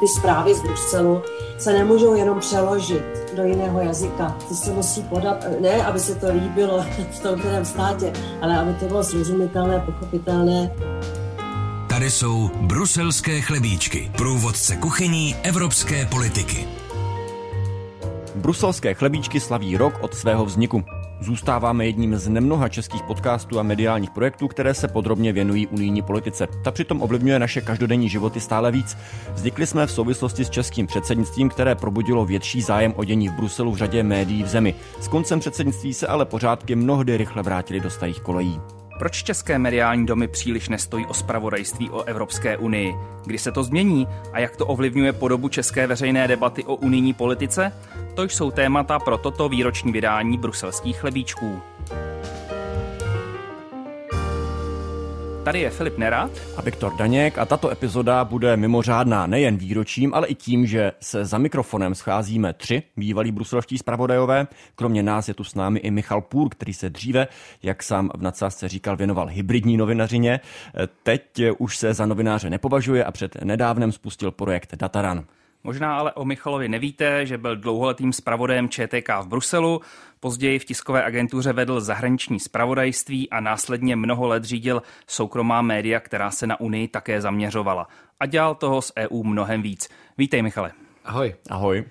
ty zprávy z Bruselu se nemůžou jenom přeložit do jiného jazyka. Ty se musí podat, ne aby se to líbilo v tom kterém státě, ale aby to bylo srozumitelné, pochopitelné. Tady jsou bruselské chlebíčky, průvodce kuchyní evropské politiky. Bruselské chlebíčky slaví rok od svého vzniku. Zůstáváme jedním z nemnoha českých podcastů a mediálních projektů, které se podrobně věnují unijní politice. Ta přitom ovlivňuje naše každodenní životy stále víc. Vznikli jsme v souvislosti s českým předsednictvím, které probudilo větší zájem o dění v Bruselu v řadě médií v zemi. S koncem předsednictví se ale pořádky mnohdy rychle vrátili do starých kolejí. Proč české mediální domy příliš nestojí o spravodajství o Evropské unii? Kdy se to změní a jak to ovlivňuje podobu české veřejné debaty o unijní politice? To jsou témata pro toto výroční vydání bruselských chlebíčků. Tady je Filip Nerad a Viktor Daněk a tato epizoda bude mimořádná nejen výročím, ale i tím, že se za mikrofonem scházíme tři bývalí bruselští zpravodajové. Kromě nás je tu s námi i Michal Půr, který se dříve, jak sám v nadsázce říkal, věnoval hybridní novinařině. Teď už se za novináře nepovažuje a před nedávnem spustil projekt Dataran. Možná ale o Michalovi nevíte, že byl dlouholetým zpravodajem ČTK v Bruselu, později v tiskové agentuře vedl zahraniční zpravodajství a následně mnoho let řídil soukromá média, která se na Unii také zaměřovala. A dělal toho z EU mnohem víc. Vítej, Michale. Ahoj. Ahoj.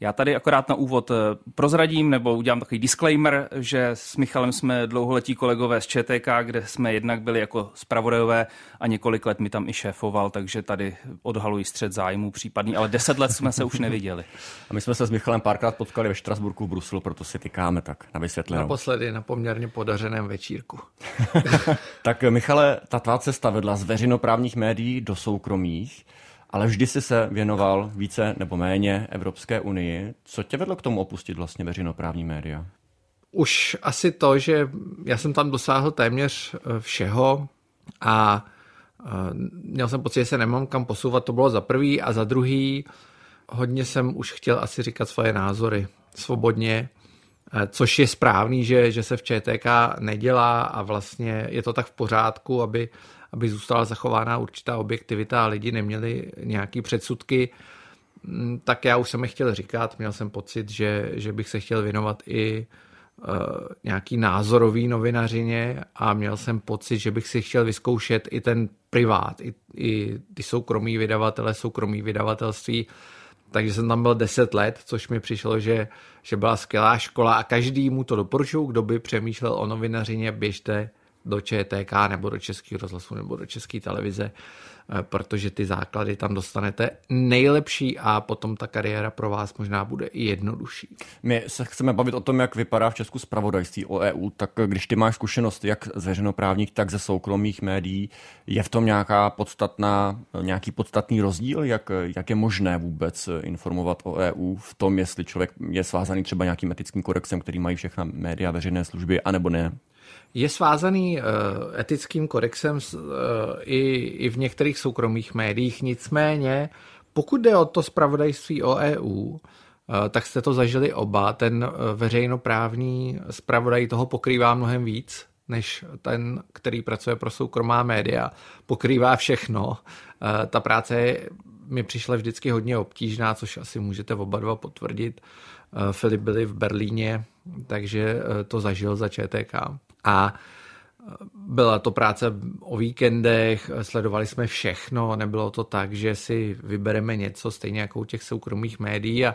Já tady akorát na úvod eh, prozradím nebo udělám takový disclaimer, že s Michalem jsme dlouholetí kolegové z ČTK, kde jsme jednak byli jako spravodajové a několik let mi tam i šéfoval, takže tady odhaluji střed zájmu případný, ale deset let jsme se už neviděli. A my jsme se s Michalem párkrát potkali ve Štrasburku v Bruselu, proto si tykáme tak na vysvětlenou. Naposledy na poměrně podařeném večírku. tak Michale, ta tvá cesta vedla z veřejnoprávních médií do soukromých ale vždy jsi se věnoval více nebo méně Evropské unii. Co tě vedlo k tomu opustit vlastně veřejnoprávní média? Už asi to, že já jsem tam dosáhl téměř eh, všeho a eh, měl jsem pocit, že se nemám kam posouvat, to bylo za prvý a za druhý hodně jsem už chtěl asi říkat svoje názory svobodně, eh, což je správný, že, že se v ČTK nedělá a vlastně je to tak v pořádku, aby aby zůstala zachována určitá objektivita a lidi neměli nějaký předsudky, mm, tak já už jsem je chtěl říkat, měl jsem pocit, že, že bych se chtěl věnovat i uh, nějaký názorový novinařině a měl jsem pocit, že bych si chtěl vyzkoušet i ten privát, i, i ty soukromí vydavatele, soukromí vydavatelství, takže jsem tam byl 10 let, což mi přišlo, že, že byla skvělá škola a každý mu to doporučuju, kdo by přemýšlel o novinařině, běžte do ČTK nebo do Českého rozhlasu nebo do České televize, eh, protože ty základy tam dostanete nejlepší a potom ta kariéra pro vás možná bude i jednodušší. My se chceme bavit o tom, jak vypadá v Česku zpravodajství o EU, tak když ty máš zkušenost jak z veřejnoprávních, tak ze soukromých médií, je v tom nějaká podstatná, nějaký podstatný rozdíl, jak, jak je možné vůbec informovat o EU v tom, jestli člověk je svázaný třeba nějakým etickým kodexem, který mají všechna média veřejné služby, anebo ne? Je svázaný uh, etickým kodexem uh, i, i v některých soukromých médiích, nicméně pokud jde o to spravodajství o EU, eh, tak jste to zažili oba, ten veřejnoprávní spravodaj toho pokrývá mnohem víc, než ten, který pracuje pro soukromá média. Pokrývá všechno. Ta práce mi přišla vždycky hodně obtížná, což asi můžete oba dva potvrdit. Filip byli v Berlíně, takže to zažil za ČTK. A byla to práce o víkendech, sledovali jsme všechno, nebylo to tak, že si vybereme něco, stejně jako u těch soukromých médií a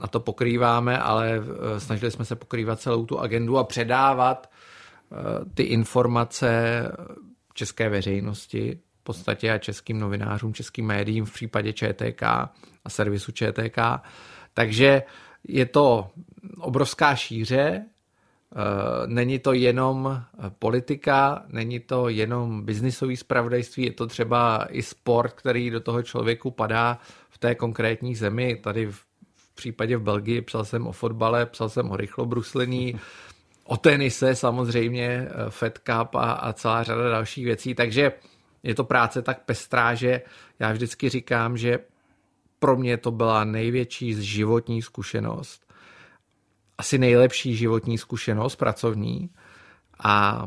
na to pokrýváme, ale eh, snažili jsme se pokrývat celou tu agendu a předávat eh, ty informace české veřejnosti, v podstatě a českým novinářům, českým médiím v případě ČTK a servisu ČTK. Takže je to obrovská šíře, není to jenom eh, politika, není to jenom biznisový spravodajství, je to třeba i sport, který do toho člověku padá v té konkrétní zemi. Tady v případě v Belgii psal jsem o fotbale, psal jsem o rychlobruslení, o tenise samozřejmě, eh, Fed Cup a, a celá řada dalších věcí, takže je to práce tak pestrá, že já vždycky říkám, že pro mě to byla největší životní zkušenost asi nejlepší životní zkušenost pracovní a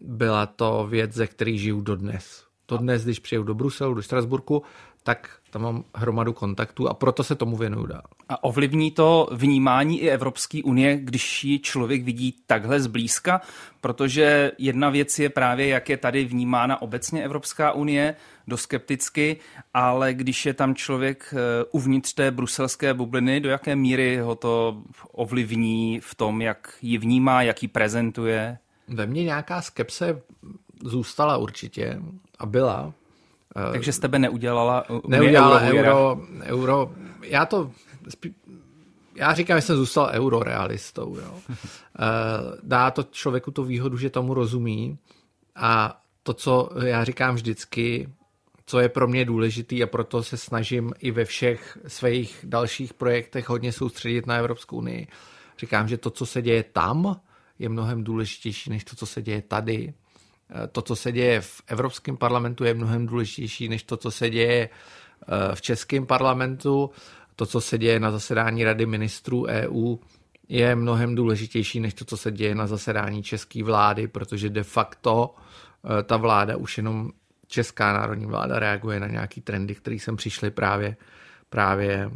byla to věc, ze který žiju dodnes. Dodnes, když přijdu do Bruselu, do Strasburku, tak tam mám hromadu kontaktů a proto se tomu věnuju dál. A ovlivní to vnímání i Evropské unie, když ji člověk vidí takhle zblízka? Protože jedna věc je právě, jak je tady vnímána obecně Evropská unie, do skepticky, ale když je tam člověk eh, uvnitř té bruselské bubliny, do jaké míry ho to ovlivní v tom, jak ji vnímá, jak ji prezentuje? Ve mně nějaká skepse zůstala určitě a byla, Eh, Takže z tebe neudělala Neudělala euro, euro, euro. Já to spí, já říkám, že jsem zůstal eurorealistou. Jo. Eh, dá to člověku tu výhodu, že tomu rozumí a to, co já říkám vždycky, co je pro mě důležitý a proto se snažím i ve všech svých dalších projektech hodně soustředit na Evropskou unii. Říkám, že to, co se děje tam, je mnohem důležitější než to, co se děje tady. Eh, to, co se děje v Evropském parlamentu, je mnohem důležitější než to, co se děje eh, v Českém parlamentu. To, co se děje na zasedání Rady ministrů EU, je mnohem důležitější než to, co se děje na zasedání české vlády, protože de facto eh, ta vláda už jenom česká národní vláda reaguje na nějaký trendy, které sem přišly právě, právě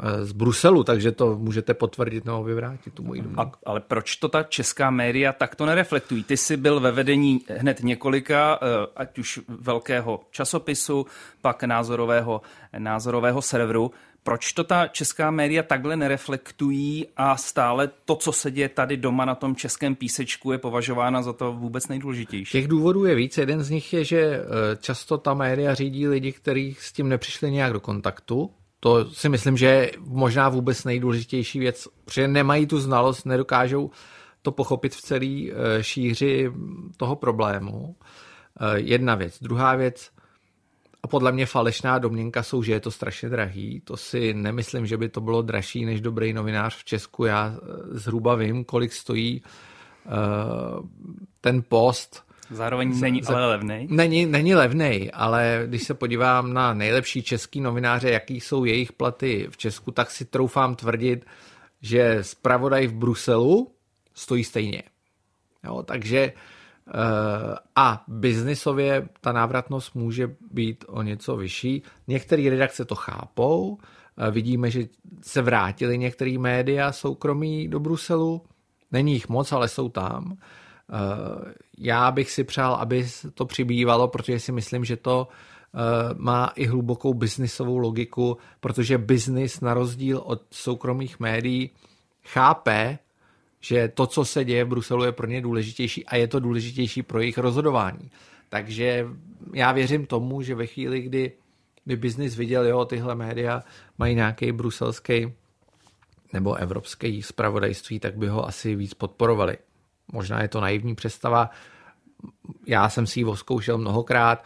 Eh, z Bruselu, takže to můžete potvrdit nebo vyvrátit tu moji A, ale proč to ta česká média takto nereflektují? Ty jsi byl ve vedení hned několika, eh, ať už velkého časopisu, pak názorového, názorového serveru. Proč to ta česká média takhle nereflektují a stále to, co se děje tady doma na tom českém písečku, je považována za to vůbec nejdůležitější? Těch důvodů je víc. Jeden z nich je, že eh, často ta média řídí lidi, kteří s tím nepřišli nějak do kontaktu to si myslím, že je možná vůbec nejdůležitější věc, protože nemají tu znalost, nedokážou to pochopit v celé eh, šíři toho problému. Eh, jedna věc. Druhá věc, a podle mě falešná domněnka jsou, že je to strašně drahý. To si nemyslím, že by to bylo dražší než dobrý novinář v Česku. Já eh, zhruba vím, kolik stojí ten post Zároveň není ale levný. Není, není levný, ale když se podívám na nejlepší český novináře, jaký jsou jejich platy v Česku, tak si troufám tvrdit, že zpravodaj v Bruselu stojí stejně. Jo, takže eh, a biznisově ta návratnost může být o něco vyšší. Některé redakce to chápou, eh, vidíme, že se vrátili některé média soukromí do Bruselu, není jich moc, ale jsou tam. Eh, já bych si přál, aby to přibývalo, protože si myslím, že to eh, má i hlubokou biznisovou logiku, protože biznis na rozdíl od soukromých médií chápe, že to, co se děje v Bruselu, je pro ně důležitější a je to důležitější pro jejich rozhodování. Takže já věřím tomu, že ve chvíli, kdy by biznis viděl, jo, tyhle média mají nějaký bruselský nebo evropský spravodajství, tak by ho asi víc podporovali. Možná je to naivní představa, já jsem si ji oskoušel mnohokrát,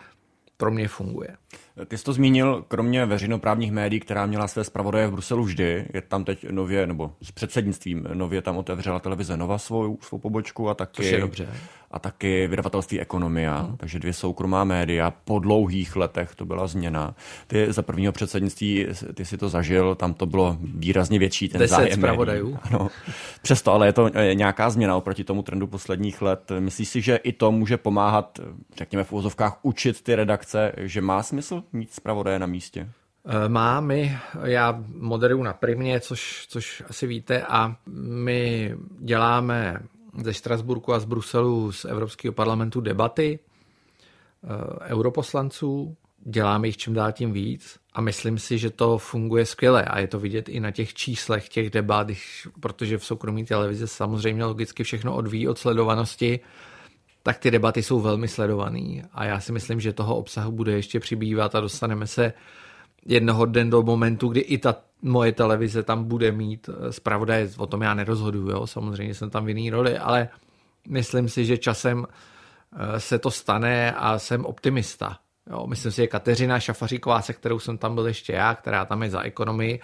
pro mě funguje. Ty jsi to zmínil, kromě veřejnoprávních médií, která měla své zpravodaje v Bruselu vždy, je tam teď nově, nebo s předsednictvím nově tam otevřela televize Nova svou, svou pobočku a taky, je dobře. a taky vydavatelství Ekonomia, hmm. takže dvě soukromá média. Po dlouhých letech to byla změna. Ty za prvního předsednictví, ty si to zažil, tam to bylo výrazně větší ten Deset zájem zpravodajů. Ano. Přesto, ale je to eh, nějaká změna oproti tomu trendu posledních let. Myslíš si, že i to může pomáhat, řekněme v úvozovkách, učit ty redakce, že má smysl mít zpravodaje na místě? Eh, má, my, já moderuju na Primě, což, což asi víte, a my děláme ze Štrasburku a z Bruselu z Evropského parlamentu debaty eh, europoslanců, děláme jich čím dál tím víc a myslím si, že to funguje skvěle a je to vidět i na těch číslech těch debat, protože v soukromí televizi samozřejmě logicky všechno odvíjí od sledovanosti, tak ty debaty jsou velmi sledované a já si myslím, že toho obsahu bude ještě přibývat a dostaneme se jednoho den do momentu, kdy i ta moje televize tam bude mít eh, zpravodaje, o tom já nerozhoduju, jo? samozřejmě jsem tam v jiný roli, ale myslím si, že časem eh, se to stane a jsem optimista. Jo? Myslím si, že Kateřina Šafaříková, se kterou jsem tam byl ještě já, která tam je za ekonomii,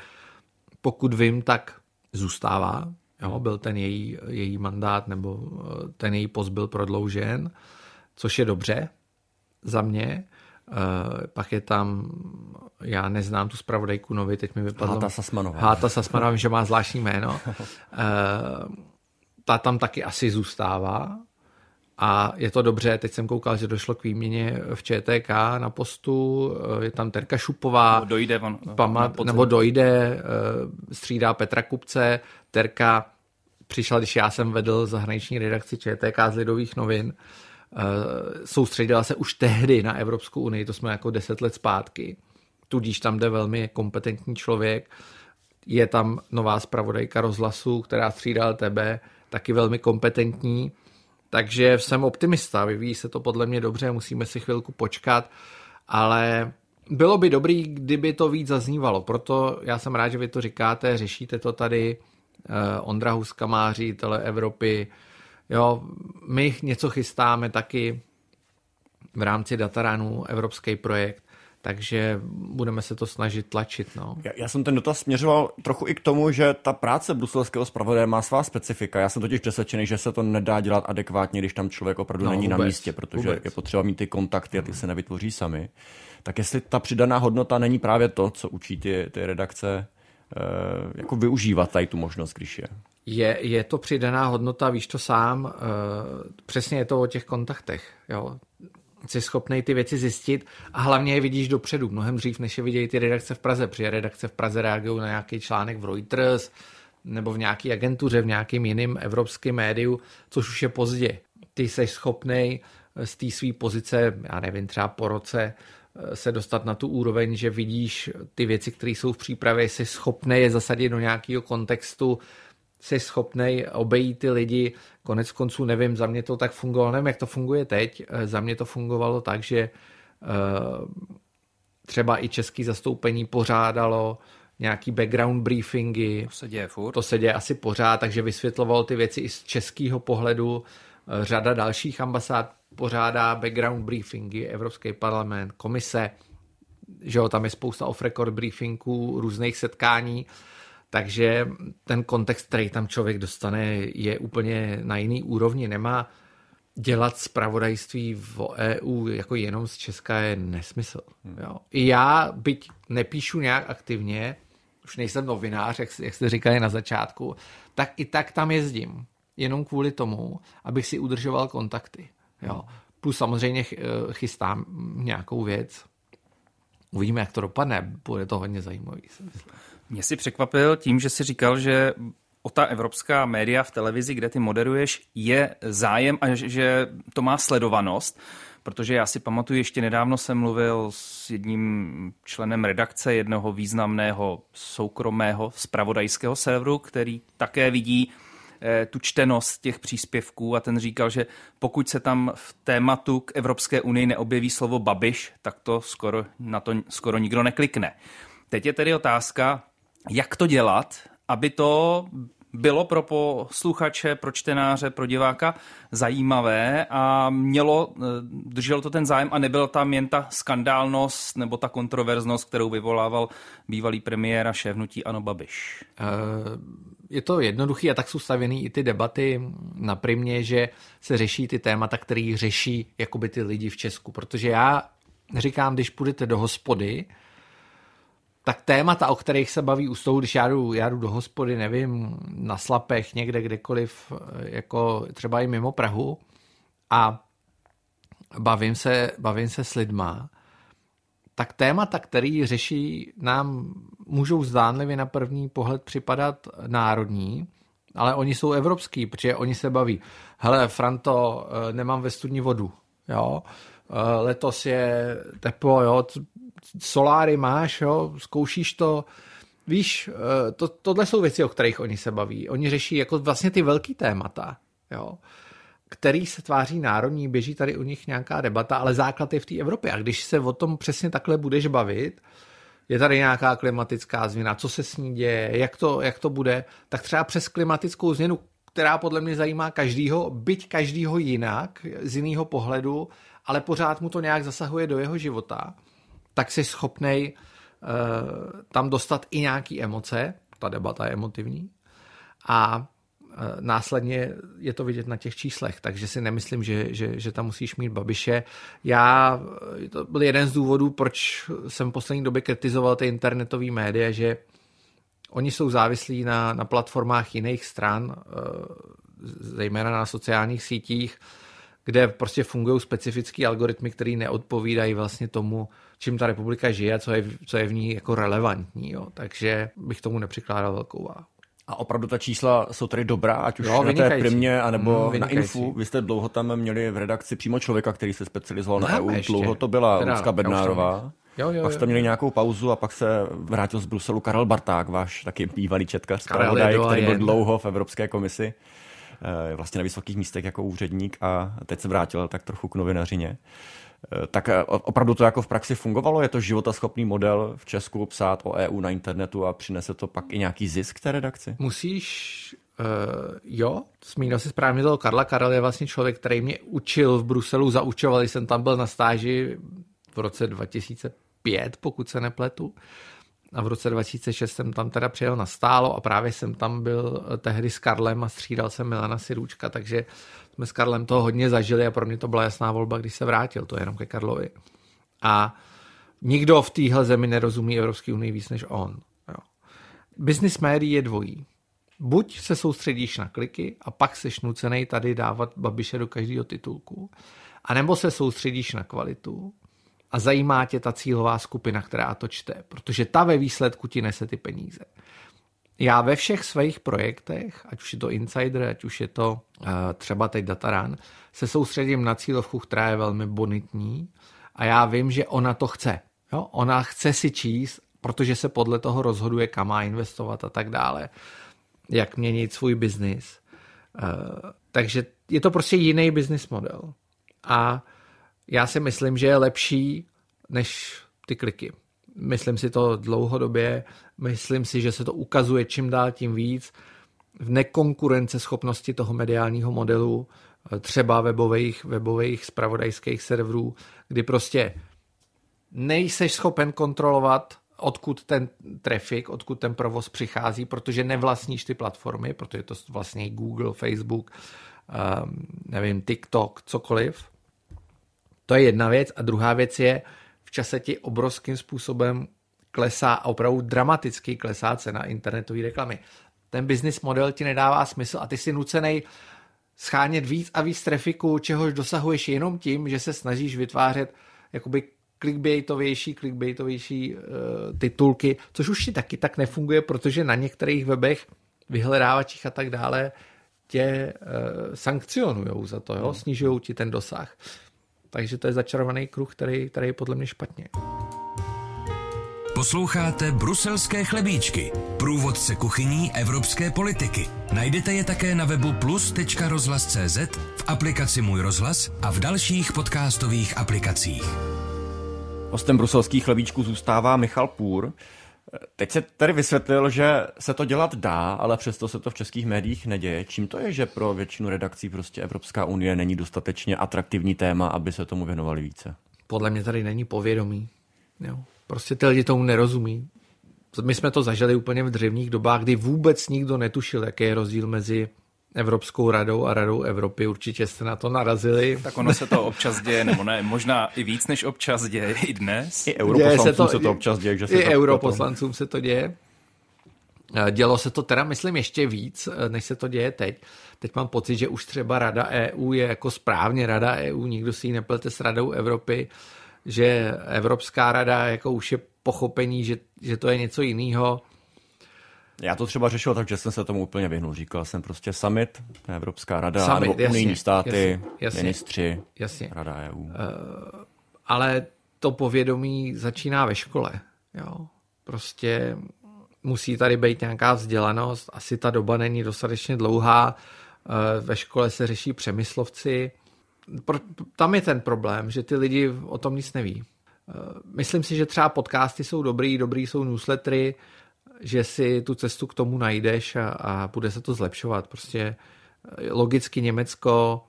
pokud vím, tak zůstává Jo, byl ten její, její mandát nebo eh, ten její post byl prodloužen, což je dobře za mě. Uh, pak je tam, já neznám tu zpravodajku nově, teď mi vypadlo. Háta Sasmanová. Háta Sasmanová, že má zvláštní jméno. Uh, ta tam taky asi zůstává. A je to dobře, teď jsem koukal, že došlo k výměně v ČTK na postu, je tam Terka Šupová, nebo dojde, on, pamat, nebo dojde, střídá Petra Kupce, Terka přišla, když já jsem vedl zahraniční redakci ČTK z Lidových novin, soustředila se už tehdy na Evropskou unii, to jsme jako deset let zpátky, tudíž tam jde velmi kompetentní člověk, je tam nová zpravodajka rozhlasu, která střídala tebe, taky velmi kompetentní, takže jsem optimista, vyvíjí se to podle mě dobře, musíme si chvilku počkat, ale bylo by dobrý, kdyby to víc zaznívalo, proto já jsem rád, že vy to říkáte, řešíte to tady, eh, Ondra Huska má tele Evropy, jo, my něco chystáme taky v rámci Dataranu, evropský projekt, takže budeme se to snažit tlačit. No. Já, já jsem ten dotaz směřoval trochu i k tomu, že ta práce bruselského zpravodaje má svá specifika. Já jsem totiž přesvědčený, že se to nedá dělat adekvátně, když tam člověk opravdu no, není vůbec, na místě, protože vůbec. je potřeba mít ty kontakty a ty se nevytvoří sami. Tak jestli ta přidaná hodnota není právě to, co učí ty, ty redakce, eh, jako využívat tady tu možnost, když je. Je, je to přidaná hodnota, víš to sám, eh, přesně je to o těch kontaktech. Jo jsi schopný ty věci zjistit a hlavně je vidíš dopředu, mnohem dřív, než je vidějí ty redakce v Praze, protože redakce v Praze reagují na nějaký článek v Reuters nebo v nějaké agentuře, v nějakém jiném evropském médiu, což už je pozdě. Ty jsi schopný z té své pozice, já nevím, třeba po roce se dostat na tu úroveň, že vidíš ty věci, které jsou v přípravě, jsi schopný je zasadit do nějakého kontextu, jsi schopný obejít ty lidi. Konec konců nevím, za mě to tak fungovalo, nevím, jak to funguje teď. Eh, za mě to fungovalo tak, že eh, třeba i český zastoupení pořádalo nějaký background briefingy. To se děje furt. To se děje asi pořád, takže vysvětlovalo ty věci i z českého pohledu. Eh, řada dalších ambasád pořádá background briefingy, Evropský parlament, komise, že jo, tam je spousta off-record briefingů, různých setkání. Takže ten kontext, který tam člověk dostane, je úplně na jiný úrovni. Nemá dělat zpravodajství v EU jako jenom z Česka je nesmysl. Hmm. Jo. I já, byť nepíšu nějak aktivně, už nejsem novinář, jak, jak jste říkali na začátku, tak i tak tam jezdím. Jenom kvůli tomu, abych si udržoval kontakty. Jo. Hmm. Plus samozřejmě chystám nějakou věc. Uvidíme, jak to dopadne. Bude to hodně zajímavý. Mě si překvapil tím, že si říkal, že o ta evropská média v televizi, kde ty moderuješ, je zájem a že to má sledovanost. Protože já si pamatuju, ještě nedávno jsem mluvil s jedním členem redakce jednoho významného soukromého spravodajského serveru, který také vidí eh, tu čtenost těch příspěvků a ten říkal, že pokud se tam v tématu k Evropské unii neobjeví slovo Babiš, tak to skoro, na to skoro nikdo neklikne. Teď je tedy otázka, jak to dělat, aby to bylo pro posluchače, pro čtenáře, pro diváka zajímavé a mělo, eh, držel to ten zájem a nebyl tam jen ta skandálnost nebo ta kontroverznost, kterou vyvolával bývalý premiér a šéfnutí Ano Babiš. Eh, je to jednoduchý a tak jsou stavěný i ty debaty na primě, že se řeší ty témata, které řeší jakoby ty lidi v Česku, protože já říkám, když půjdete do hospody, tak témata, o kterých se baví u stolu, když já jdu, já jdu do hospody, nevím, na slapech, někde, kdekoliv, jako třeba i mimo Prahu a bavím se, bavím se s lidma, tak témata, který řeší, nám můžou zdánlivě na první pohled připadat národní, ale oni jsou evropský, protože oni se baví. Hele, Franto, eh, nemám ve studni vodu, jo, eh, letos je teplo, jo, soláry máš, jo, zkoušíš to, víš, eh, to, tohle jsou věci, o kterých oni se baví. Oni řeší jako vlastně ty velký témata, jo, který se tváří národní, běží tady u nich nějaká debata, ale základ je v té Evropě. A když se o tom přesně takhle budeš bavit, je tady nějaká klimatická změna, co se s ní děje, jak to, jak to bude, tak třeba přes klimatickou změnu, která podle mě zajímá každýho, byť každýho jinak, z jiného pohledu, ale pořád mu to nějak zasahuje do jeho života, tak jsi schopnej uh, tam dostat i nějaký emoce, ta debata je emotivní, a uh, následně je to vidět na těch číslech, takže si nemyslím, že, že, že tam musíš mít babiše. Já, eh, to byl jeden z důvodů, proč jsem v poslední době kritizoval ty internetové média, že oni jsou závislí na, na platformách jiných stran, zejména na sociálních sítích, kde prostě fungují specifické algoritmy, které neodpovídají vlastně tomu, čím ta republika žije, co je, co je v ní jako relevantní. Jo. Takže bych tomu nepřikládal velkou váhu. A opravdu ta čísla jsou tady dobrá, ať už jo, na té primě, anebo mm, na Infu. Vy jste dlouho tam měli v redakci přímo člověka, který se specializoval no, na EU. Ještě. Dlouho to byla teda, Lucka Bednárová. Jo, jo, pak jste měli nějakou pauzu a pak se vrátil z Bruselu Karel Barták, váš taky bývalý četkař, zpravodaj, který byl dlouho v Evropské komisi, eh, vlastně na vysokých místech jako úředník a teď se vrátil tak trochu k novinařině. Eh, tak eh, opravdu to jako v praxi fungovalo? Je to životaschopný model v Česku psát o EU na internetu a přinese to pak i nějaký zisk té redakci? Musíš Uh, jo, zmínil si správně toho Karla. Karel je vlastně člověk, který mě učil v Bruselu, zaučoval, jsem tam byl na stáži v roce 2005, pokud se nepletu. A v roce 2006 jsem tam teda přijel na stálo a právě jsem tam byl tehdy s Karlem a střídal jsem Milana Sirůčka, takže jsme s Karlem toho hodně zažili a pro mě to byla jasná volba, když se vrátil, to je jenom ke Karlovi. A nikdo v téhle zemi nerozumí Evropské unii víc než on. Jo. Business médií je dvojí. Buď se soustředíš na kliky a pak seš nucený tady dávat babiše do každého titulku, anebo se soustředíš na kvalitu a zajímá tě ta cílová skupina, která to čte, protože ta ve výsledku ti nese ty peníze já ve všech svých projektech, ať už je to Insider, ať už je to uh, třeba teď Dataran, se soustředím na cílovku, která je velmi bonitní a já vím, že ona to chce. Jo? Ona chce si číst, protože se podle toho rozhoduje, kam má investovat a tak dále, jak měnit svůj biznis. Uh, takže je to prostě jiný business model. A já si myslím, že je lepší než ty kliky. Myslím si to dlouhodobě, myslím si, že se to ukazuje čím dál tím víc v nekonkurenceschopnosti toho mediálního modelu, třeba webových, webových spravodajských serverů, kdy prostě nejseš schopen kontrolovat, odkud ten trafik, odkud ten provoz přichází, protože nevlastníš ty platformy, protože to vlastně Google, Facebook, um, nevím, TikTok, cokoliv. To je jedna věc. A druhá věc je, v čase ti obrovským způsobem klesá a opravdu dramaticky klesá cena internetové reklamy. Ten business model ti nedává smysl a ty si nucený schánět víc a víc trafiku, čehož dosahuješ jenom tím, že se snažíš vytvářet jakoby clickbaitovější, clickbaitovější uh, titulky, což už ti taky tak nefunguje, protože na některých webech, vyhledávačích a tak dále tě uh, sankcionují za to, jo? Hmm. snižují ti ten dosah. Takže to je začarovaný kruh, který, který je podle mě špatně. Posloucháte Bruselské chlebíčky, průvodce kuchyní evropské politiky. Najdete je také na webu plus.rozhlas.cz, v aplikaci Můj rozhlas a v dalších podcastových aplikacích. Hostem bruselských chlebíčků zůstává Michal Půr. Teď se tady vysvětlil, že se to dělat dá, ale přesto se to v českých médiích neděje. Čím to je, že pro většinu redakcí prostě Evropská unie není dostatečně atraktivní téma, aby se tomu věnovali více? Podle mě tady není povědomí. Jo. Prostě ty lidi tomu nerozumí. My jsme to zažili úplně v dřevních dobách, kdy vůbec nikdo netušil, jaký je rozdíl mezi Evropskou radou a radou Evropy. Určitě jste na to narazili. Tak ono se to občas děje, nebo ne, možná i víc než občas děje i dnes. I europoslancům se to, se to občas děje. Že se I to, europoslancům se to děje. Dělo se to teda, myslím, ještě víc, než se to děje teď. Teď mám pocit, že už třeba Rada EU je jako správně Rada EU, nikdo si ji neplete s Radou Evropy, že Evropská rada jako už je pochopení, že, že to je něco jiného já to třeba řešil tak, že jsem se tomu úplně vyhnul. Říkal jsem prostě summit, Evropská rada, summit, nebo jasně, unijní státy, jasně, ministři, jasně. rada EU. Uh, ale to povědomí začíná ve škole. Jo. Prostě musí tady být nějaká vzdělanost, asi ta doba není dostatečně dlouhá, uh, ve škole se řeší přemyslovci. Pro, tam je ten problém, že ty lidi o tom nic neví. Uh, myslím si, že třeba podcasty jsou dobrý, dobrý jsou newslettery, že si tu cestu k tomu najdeš a, a bude se to zlepšovat. Prostě eh, logicky Německo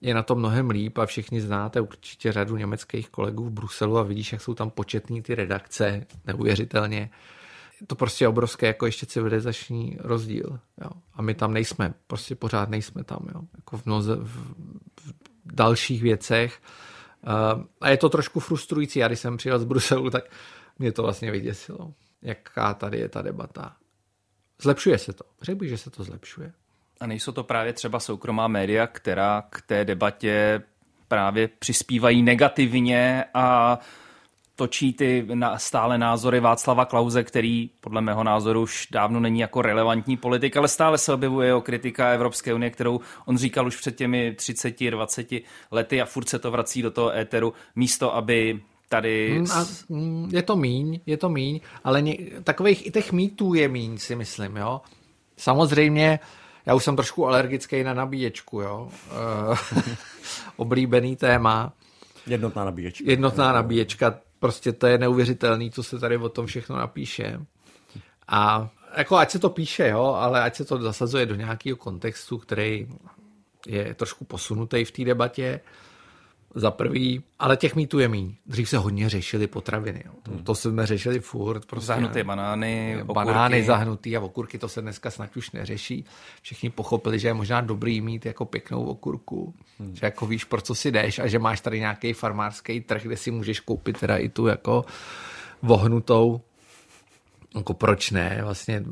je na to mnohem líp a všichni znáte určitě řadu německých kolegů v Bruselu a vidíš, jak jsou tam početní ty redakce, neuvěřitelně. Je to prostě obrovské jako ještě civilizační rozdíl. Jo. A my tam nejsme, prostě pořád nejsme tam. Jo. Jako v, mnoze, v, v dalších věcech. Uh, a je to trošku frustrující. Já když jsem přijel z Bruselu, tak mě to vlastně vyděsilo jaká tady je ta debata. Zlepšuje se to. Řekl bych, že se to zlepšuje. A nejsou to právě třeba soukromá média, která k té debatě právě přispívají negativně a točí ty stále názory Václava Klauze, který podle mého názoru už dávno není jako relevantní politik, ale stále se objevuje jeho kritika Evropské unie, kterou on říkal už před těmi 30, 20 lety a furt se to vrací do toho éteru, místo aby tady... Hmm, a, mm, je to míň, je to míň, ale ně, takových i těch mýtů je míň, si myslím, jo. Samozřejmě, já už jsem trošku alergický na nabíječku, jo. Eh, oblíbený téma. Jednotná nabíječka. Jednotná nabíječka, prostě to je neuvěřitelný, co se tady o tom všechno napíše. A jako ať se to píše, jo, ale ať se to zasazuje do nějakého kontextu, který je trošku posunutý v té debatě, za prvý, ale těch mýtů je míň. Dřív se hodně řešili potraviny. Jo. To, to jsme řešili furt. Prostě, Zahnuté banány, Banány okurky. zahnutý a okurky, to se dneska snad už neřeší. Všichni pochopili, že je možná dobrý mít jako pěknou okurku. Hmm. Že jako víš, pro co si jdeš a že máš tady nějaký farmářský trh, kde si můžeš koupit teda i tu jako vohnutou. Jako proč ne? Vlastně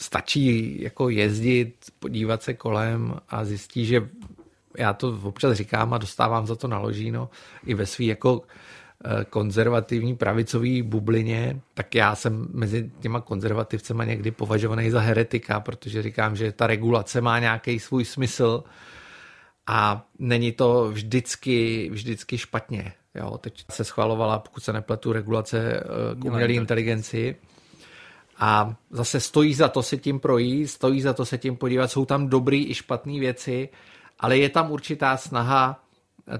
stačí jako jezdit, podívat se kolem a zjistí, že já to občas říkám a dostávám za to naložíno i ve svý jako eh, konzervativní pravicový bublině, tak já jsem mezi těma konzervativcema někdy považovaný za heretika, protože říkám, že ta regulace má nějaký svůj smysl a není to vždycky, vždycky špatně. Jo, teď se schvalovala, pokud se nepletu, regulace eh, k umělé inteligenci. A zase stojí za to se tím projít, stojí za to se tím podívat, jsou tam dobrý i špatné věci, ale je tam určitá snaha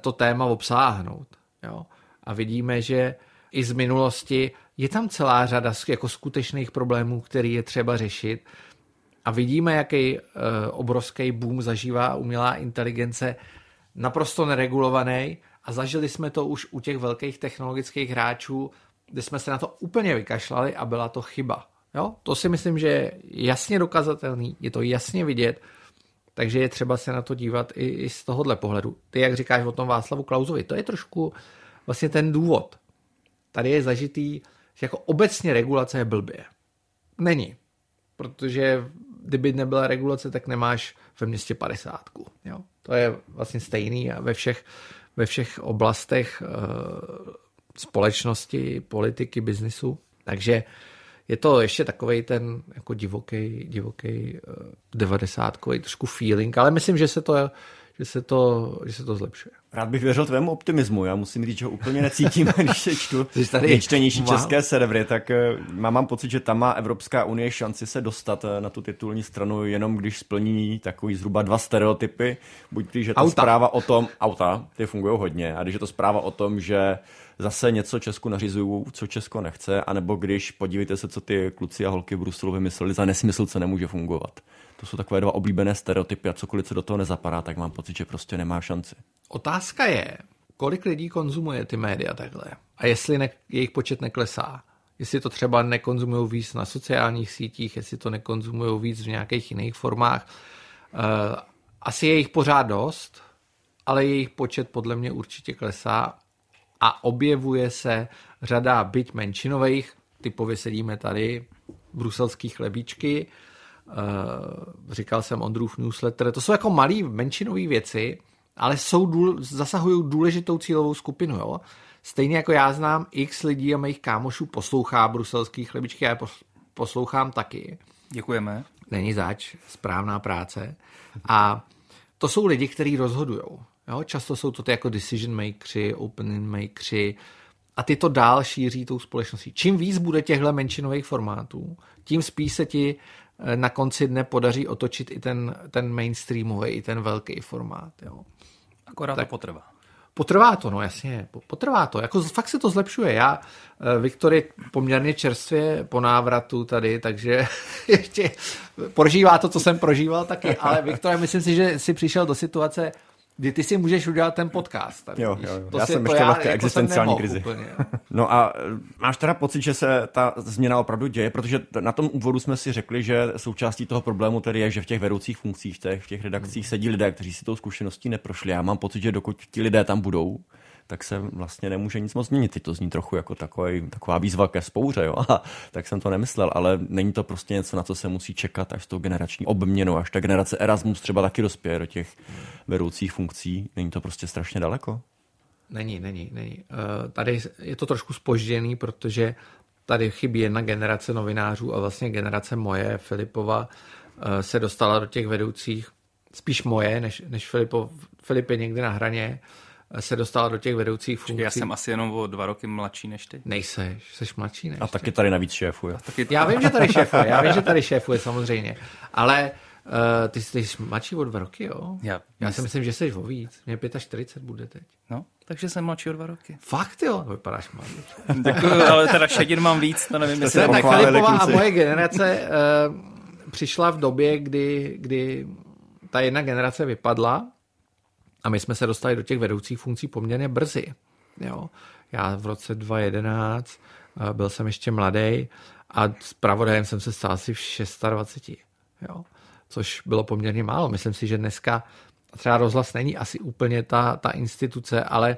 to téma obsáhnout. Jo? A vidíme, že i z minulosti je tam celá řada jako skutečných problémů, který je třeba řešit. A vidíme, jaký e, obrovský boom zažívá umělá inteligence, naprosto neregulovaný. A zažili jsme to už u těch velkých technologických hráčů, kde jsme se na to úplně vykašlali a byla to chyba. Jo? To si myslím, že je jasně dokazatelný, je to jasně vidět takže je třeba se na to dívat i, i z tohohle pohledu. Ty, jak říkáš o tom Václavu Klauzovi, to je trošku vlastně ten důvod. Tady je zažitý, že jako obecně regulace je blbě. Není. Protože kdyby nebyla regulace, tak nemáš ve městě padesátku. Jo? To je vlastně stejný a ve všech, ve všech oblastech e, společnosti, politiky, biznisu. Takže je to ještě takový ten jako divoký, divoký uh, devadesátkový trošku feeling, ale myslím, že se to, že se to, že se to zlepšuje. Rád bych věřil tvému optimismu. Já musím říct, že ho úplně necítím, když se čtu nejčtenější české servery, tak uh, mám, mám pocit, že tam má Evropská unie šanci se dostat uh, na tu titulní stranu, jenom když splní takový zhruba dva stereotypy. Buď když je to auta. zpráva o tom, auta, ty fungují hodně, a když je to zpráva o tom, že zase něco Česku nařizují, co Česko nechce, anebo když podívejte se, co ty kluci a holky v Bruselu vymysleli za nesmysl, co nemůže fungovat. To jsou takové dva oblíbené stereotypy a cokoliv, co do toho nezapadá, tak mám pocit, že prostě nemá šanci. Otázka je, kolik lidí konzumuje ty média takhle a jestli ne, jejich počet neklesá. Jestli to třeba nekonzumují víc na sociálních sítích, jestli to nekonzumují víc v nějakých jiných formách. Uh, asi je jich pořád dost, ale jejich počet podle mě určitě klesá a objevuje se řada byť menšinových, typově sedíme tady, bruselský chlebíčky, říkal jsem Ondrův newsletter, to jsou jako malý menšinové věci, ale jsou důl, zasahují důležitou cílovou skupinu. Jo? Stejně jako já znám x lidí a mých kámošů poslouchá bruselský chlebičky, já je poslouchám taky. Děkujeme. Není zač, správná práce. A to jsou lidi, kteří rozhodují. Jo? Často jsou to ty jako decision makersi, opinion makersi a ty to dál šíří tou společností. Čím víc bude těchto menšinových formátů, tím spíš se ti eh, na konci dne podaří otočit i ten, ten mainstreamový, i ten velký formát. Jo. Akorát tak, to potrvá. Potrvá to, no jasně, potrvá to. Jako fakt se to zlepšuje. Já, eh, Viktor je poměrně čerstvě po návratu tady, takže ještě prožívá to, co jsem prožíval taky, ale Viktor, myslím si, že si přišel do situace, kdy ty si můžeš udělat ten podcast. Tady, jo, jo, jo. To já si, jsem ještě v jako existenciální krizi. Úplně, no a e, máš teda pocit, že se ta změna opravdu děje, protože na tom úvodu jsme si řekli, že součástí toho problému tedy je, že v těch vedoucích funkcích, v těch, v těch redakcích hmm. sedí lidé, kteří si tou zkušeností neprošli. Já mám pocit, že dokud ti lidé tam budou, tak se vlastně nemůže nic moc změnit. Teď to zní trochu jako takový, taková výzva ke spouře, jo? A, tak jsem to nemyslel, ale není to prostě něco, na co se musí čekat až s tou generační obměnou, až ta generace Erasmus třeba taky dospěje do těch vedoucích funkcí. Není to prostě strašně daleko? Není, není, není. Eh, tady je to trošku spožděný, protože tady chybí jedna generace novinářů a vlastně generace moje, Filipova, eh, se dostala do těch vedoucích, spíš moje, než, než Filipo, Filip je někdy na hraně, eh, se dostala do těch vedoucích funkcí. Já jsem asi jenom o dva roky mladší než ty. Nejseš, jsi mladší než A taky tady navíc šéfuje. Taky... Já vím, že tady šéfuje, já vím, že tady šéfuje samozřejmě, ale uh, ty jsi mladší o dva roky, jo? Já, já si myslím, že jsi o víc. Mě 45 bude teď. No, takže jsem mladší o dva roky. Fakt jo? Vypadáš mladý. Děkuji, ale teda šedin mám víc, to nevím, jestli... Tak Filipová a moje generace uh, přišla v době, kdy, kdy ta jedna generace vypadla a my jsme se dostali do těch vedoucích funkcí poměrně brzy. Jo. Já v roce 2011 uh, byl jsem ještě mladý a s pravodajem jsem se stal asi v 26. Jo. Což bylo poměrně málo. Myslím si, že dneska třeba rozhlas není asi úplně ta, ta instituce, ale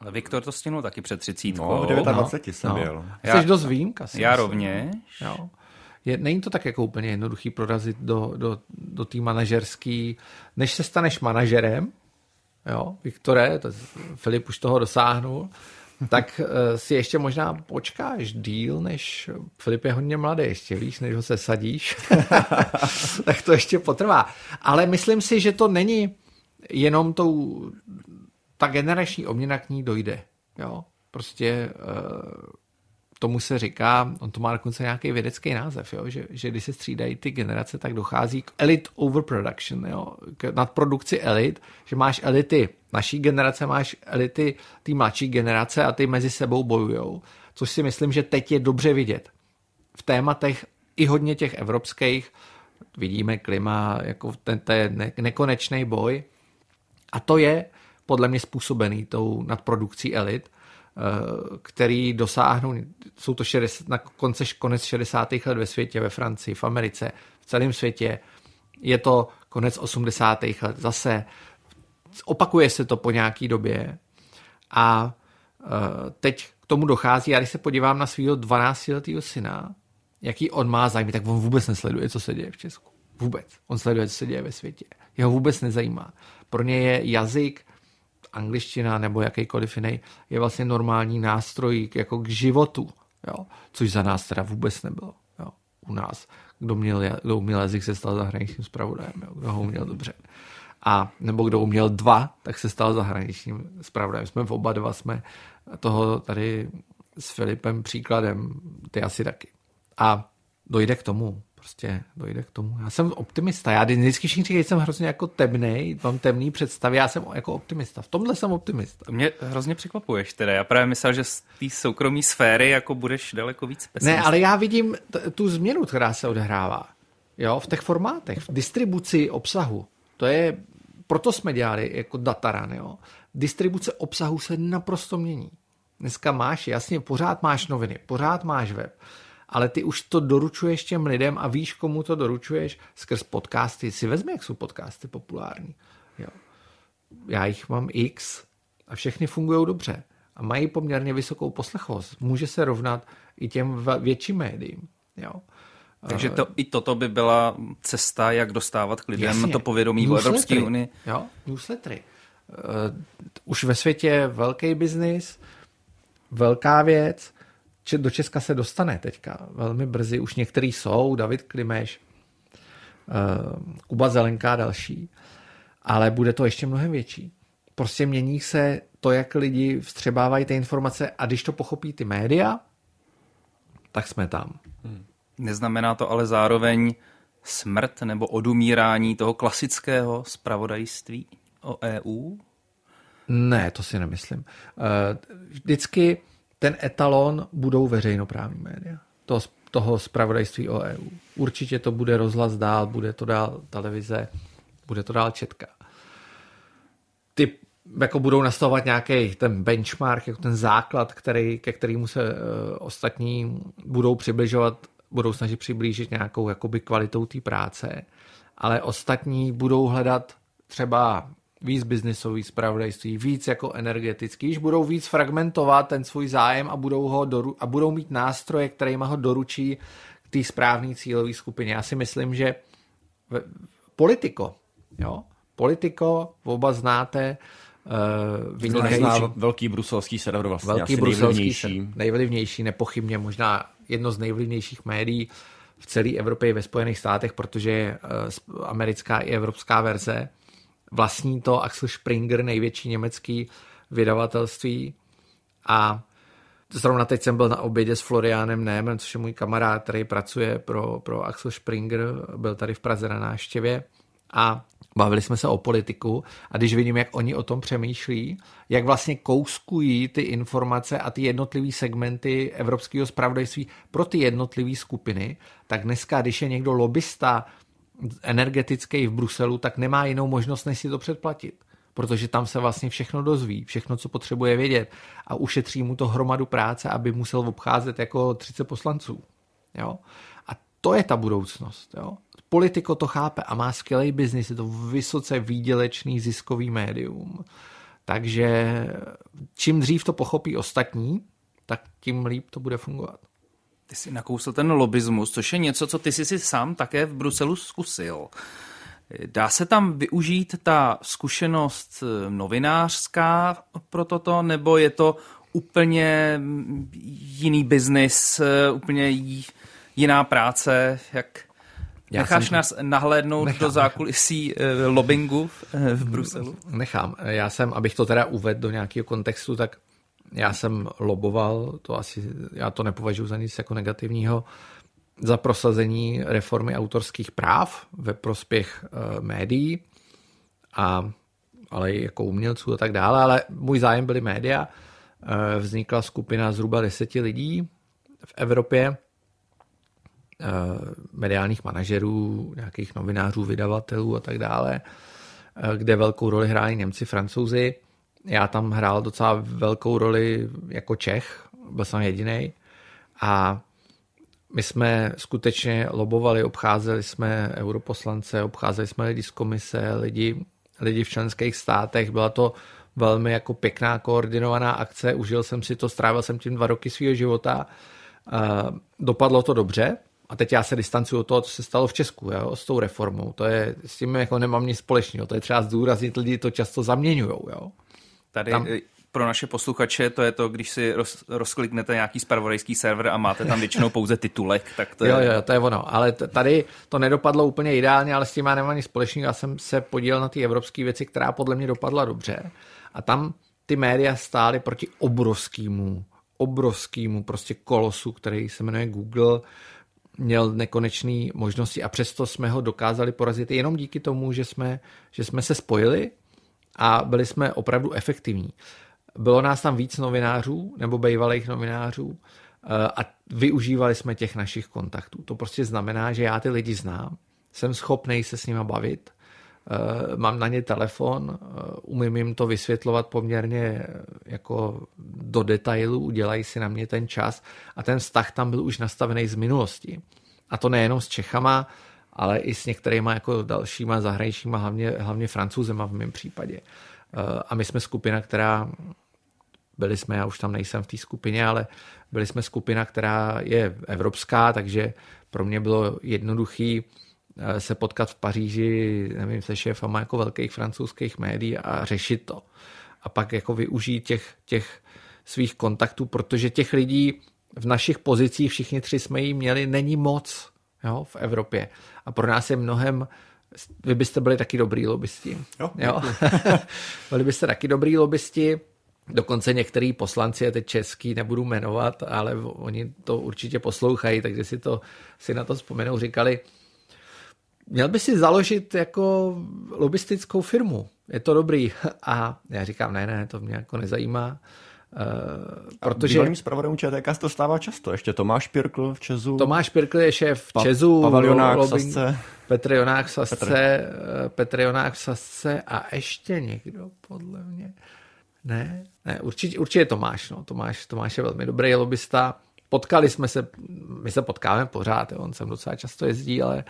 ale Viktor to stihnul taky před třicítkou. No, v 29 no, jsem no. byl. Jsi dost výjimka. Já myslím. rovněž. Jo. Je, není to tak jako úplně jednoduchý prorazit do, do, do té manažerský, než se staneš manažerem, jo, Viktore, to, Filip už toho dosáhnul, tak uh, si ještě možná počkáš díl, než Filip je hodně mladý, ještě víš, než ho se sadíš, tak to ještě potrvá. Ale myslím si, že to není jenom tou, ta generační obměna k ní dojde. Jo? Prostě uh, tomu se říká, on to má dokonce nějaký vědecký název, jo? Že, že když se střídají ty generace, tak dochází k elite overproduction, jo? k nadprodukci elit, že máš elity naší generace, máš elity té mladší generace a ty mezi sebou bojujou, což si myslím, že teď je dobře vidět. V tématech i hodně těch evropských, vidíme klima, jako ten, ten nekonečný boj, a to je podle mě způsobený tou nadprodukcí elit, který dosáhnou, jsou to 60, na konce, konec 60. let ve světě, ve Francii, v Americe, v celém světě. Je to konec 80. let. Zase opakuje se to po nějaký době a eh, teď k tomu dochází. Já když se podívám na svého 12-letého syna, jaký on má zájmy, tak on vůbec nesleduje, co se děje v Česku. Vůbec. On sleduje, co se děje ve světě. Jeho vůbec nezajímá. Pro ně je jazyk, angličtina nebo jakýkoliv jiný, je vlastně normální nástroj jako k životu, jo? což za nás teda vůbec nebylo. Jo? U nás, kdo měl, kdo uměl jazyk, se stal zahraničním zpravodajem, jo? kdo ho uměl dobře. A nebo kdo uměl dva, tak se stal zahraničním zpravodajem. Jsme v oba dva, jsme toho tady s Filipem příkladem, ty asi taky. A dojde k tomu, prostě dojde k tomu. Já jsem optimista. Já vždycky všichni říkají, že jsem hrozně jako temný, mám temný představy, já jsem jako optimista. V tomhle jsem optimista. To mě hrozně překvapuješ teda. Já právě myslel, že z té soukromé sféry jako budeš daleko víc pesimista. Ne, ale já vidím t- tu změnu, která se odhrává. Jo, v těch formátech, v distribuci obsahu. To je, proto jsme dělali jako dataran, jo. Distribuce obsahu se naprosto mění. Dneska máš, jasně, pořád máš noviny, pořád máš web, ale ty už to doručuješ těm lidem a víš, komu to doručuješ skrz podcasty. Si vezmi, jak jsou podcasty populární. Jo. Já jich mám x a všechny fungují dobře a mají poměrně vysokou poslechost. Může se rovnat i těm větším médiím. Jo. Takže to, i toto by byla cesta, jak dostávat k lidem Jasně. to povědomí o Evropské unii. Jo, newslettery. Uh, už ve světě velký biznis, velká věc, do Česka se dostane teďka velmi brzy, už některý jsou, David Klimeš, eh, Kuba Zelenka a další, ale bude to ještě mnohem větší. Prostě mění se to, jak lidi vstřebávají ty informace a když to pochopí ty média, tak jsme tam. Hmm. Neznamená to ale zároveň smrt nebo odumírání toho klasického spravodajství o EU? Ne, to si nemyslím. Eh, vždycky ten etalon budou veřejnoprávní média. To, toho zpravodajství o EU. Určitě to bude rozhlas dál, bude to dál televize, bude to dál četka. Ty jako budou nastavovat nějaký ten benchmark, jako ten základ, který, ke kterému se uh, ostatní budou přibližovat, budou snažit přiblížit nějakou jakoby kvalitou té práce, ale ostatní budou hledat třeba víc biznisový zpravodajství, víc jako energetický, když budou víc fragmentovat ten svůj zájem a budou, ho doru, a budou mít nástroje, které ho doručí k té správné cílové skupině. Já si myslím, že politiko, jo, politiko, oba znáte, Uh, vynikající. velký bruselský server vlastně, velký bruselský nejvlivnější. nejvlivnější, nepochybně možná jedno z nejvlivnějších médií v celé Evropě i ve Spojených státech, protože je uh, americká i evropská verze. Vlastní to Axel Springer, největší německý vydavatelství. A Zrovna teď jsem byl na obědě s Florianem Némem, což je můj kamarád, který pracuje pro, pro Axel Springer, byl tady v Praze na návštěvě. A bavili jsme se o politiku a když vidím, jak oni o tom přemýšlí, jak vlastně kouskují ty informace a ty jednotlivé segmenty evropského spravodajství pro ty jednotlivé skupiny, tak dneska, když je někdo lobista energetický v Bruselu, tak nemá jinou možnost, než si to předplatit protože tam se vlastně všechno dozví, všechno, co potřebuje vědět a ušetří mu to hromadu práce, aby musel obcházet jako 30 poslanců. Jo? A to je ta budoucnost. Jo? Politiko to chápe a má skvělý biznis, je to vysoce výdělečný ziskový médium. Takže čím dřív to pochopí ostatní, tak tím líp to bude fungovat. Ty jsi nakousl ten lobismus, což je něco, co ty jsi si sám také v Bruselu zkusil. Dá se tam využít ta zkušenost eh, novinářská pro toto, nebo je to úplně mm, jiný biznis, eh, úplně jiná práce, jak já Necháš jsem... nás nahlédnout nechám, do zákulisí nechám. lobbingu v Bruselu? Nechám. Já jsem, abych to teda uvedl do nějakého kontextu, tak já jsem loboval, to asi, já to nepovažuji za nic jako negativního, za prosazení reformy autorských práv ve prospěch uh, médií, a, ale i jako umělců a tak dále, ale můj zájem byly média. Uh, vznikla skupina zhruba deseti lidí v Evropě, uh, mediálních manažerů, nějakých novinářů, vydavatelů a tak dále, kde velkou roli hráli Němci, Francouzi. Já tam hrál docela velkou roli jako Čech, byl jsem jediný. A my jsme skutečně lobovali, obcházeli jsme europoslance, obcházeli jsme lidi z komise, lidi, lidi v členských státech. Byla to velmi jako pěkná koordinovaná akce, užil jsem si to, strávil jsem tím dva roky svého života. Dopadlo to dobře, a teď já se distancuju od toho, co se stalo v Česku, jo, s tou reformou. To je, s tím jako nemám nic společného. To je třeba zdůraznit, lidi to často zaměňují. Jo. Tady Tam pro naše posluchače, to je to, když si roz, rozkliknete nějaký spravodajský server a máte tam většinou pouze titulek, tak to je... Jo, jo, to je ono, ale tady to nedopadlo úplně ideálně, ale s tím já nemám nic společného, já jsem se podílel na ty evropské věci, která podle mě dopadla dobře. A tam ty média stály proti obrovskému, obrovskému prostě kolosu, který se jmenuje Google, měl nekonečné možnosti. A přesto jsme ho dokázali porazit jenom díky tomu, že jsme, že jsme se spojili a byli jsme opravdu efektivní. Bylo nás tam víc novinářů nebo bývalých novinářů eh, a využívali jsme těch našich kontaktů. To prostě znamená, že já ty lidi znám, jsem schopný se s nimi bavit, eh, mám na ně telefon, eh, umím jim to vysvětlovat poměrně jako do detailu, udělají si na mě ten čas a ten vztah tam byl už nastavený z minulosti. A to nejenom s Čechama, ale i s některýma jako dalšíma zahraničníma, hlavně, hlavně francouzema v mém případě. A my jsme skupina, která byli jsme, já už tam nejsem v té skupině, ale byli jsme skupina, která je evropská, takže pro mě bylo jednoduchý eh, se potkat v Paříži, nevím, se šéfama jako velkých francouzských médií a řešit to. A pak jako využít těch, těch svých kontaktů, protože těch lidí v našich pozicích, všichni tři jsme jí měli, není moc jo, v Evropě. A pro nás je mnohem vy byste byli taky dobrý lobbysti. Jo, jo. byli byste taky dobrý lobbysti. Dokonce některý poslanci, je teď český, nebudu jmenovat, ale oni to určitě poslouchají, takže si, to, si na to vzpomenou, říkali, měl by si založit jako lobistickou firmu, je to dobrý. A já říkám, ne, ne, to mě jako nezajímá. Uh, protože... Bývalým zpravodajům ČTK se to stává často. Ještě Tomáš Pirkl v Česu. Tomáš Pirkl je šéf v Česu. Pavel Jonák v Sasce. Petr Jonák v Sasce. Petr. Eh, Petr Jonák v Sasce a ještě někdo, podle mě. Ne, ne určitě, určitě Tomáš. No. Tomáš. Tomáš je velmi dobrý lobista. potkali jsme se, my se potkáme pořád, jo, on sem docela často jezdí, ale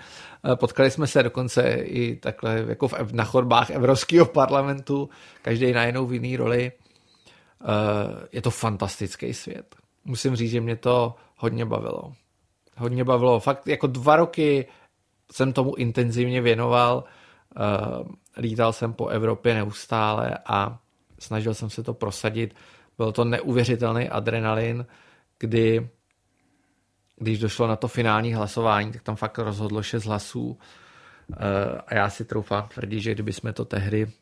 eh, potkali jsme se dokonce i takhle jako v, na chodbách Evropského parlamentu, každý na jinou v jiný roli. Eh, je to fantastický svět. Musím říct, že mě to hodně bavilo. Hodně bavilo. Fakt jako dva roky jsem tomu intenzivně věnoval. Eh, lítal jsem po Evropě neustále a snažil jsem se to prosadit. Byl to neuvěřitelný adrenalin, kdy když došlo na to finální hlasování, tak tam fakt rozhodlo šest hlasů eh, a já si troufám tvrdit, že kdyby jsme to tehdy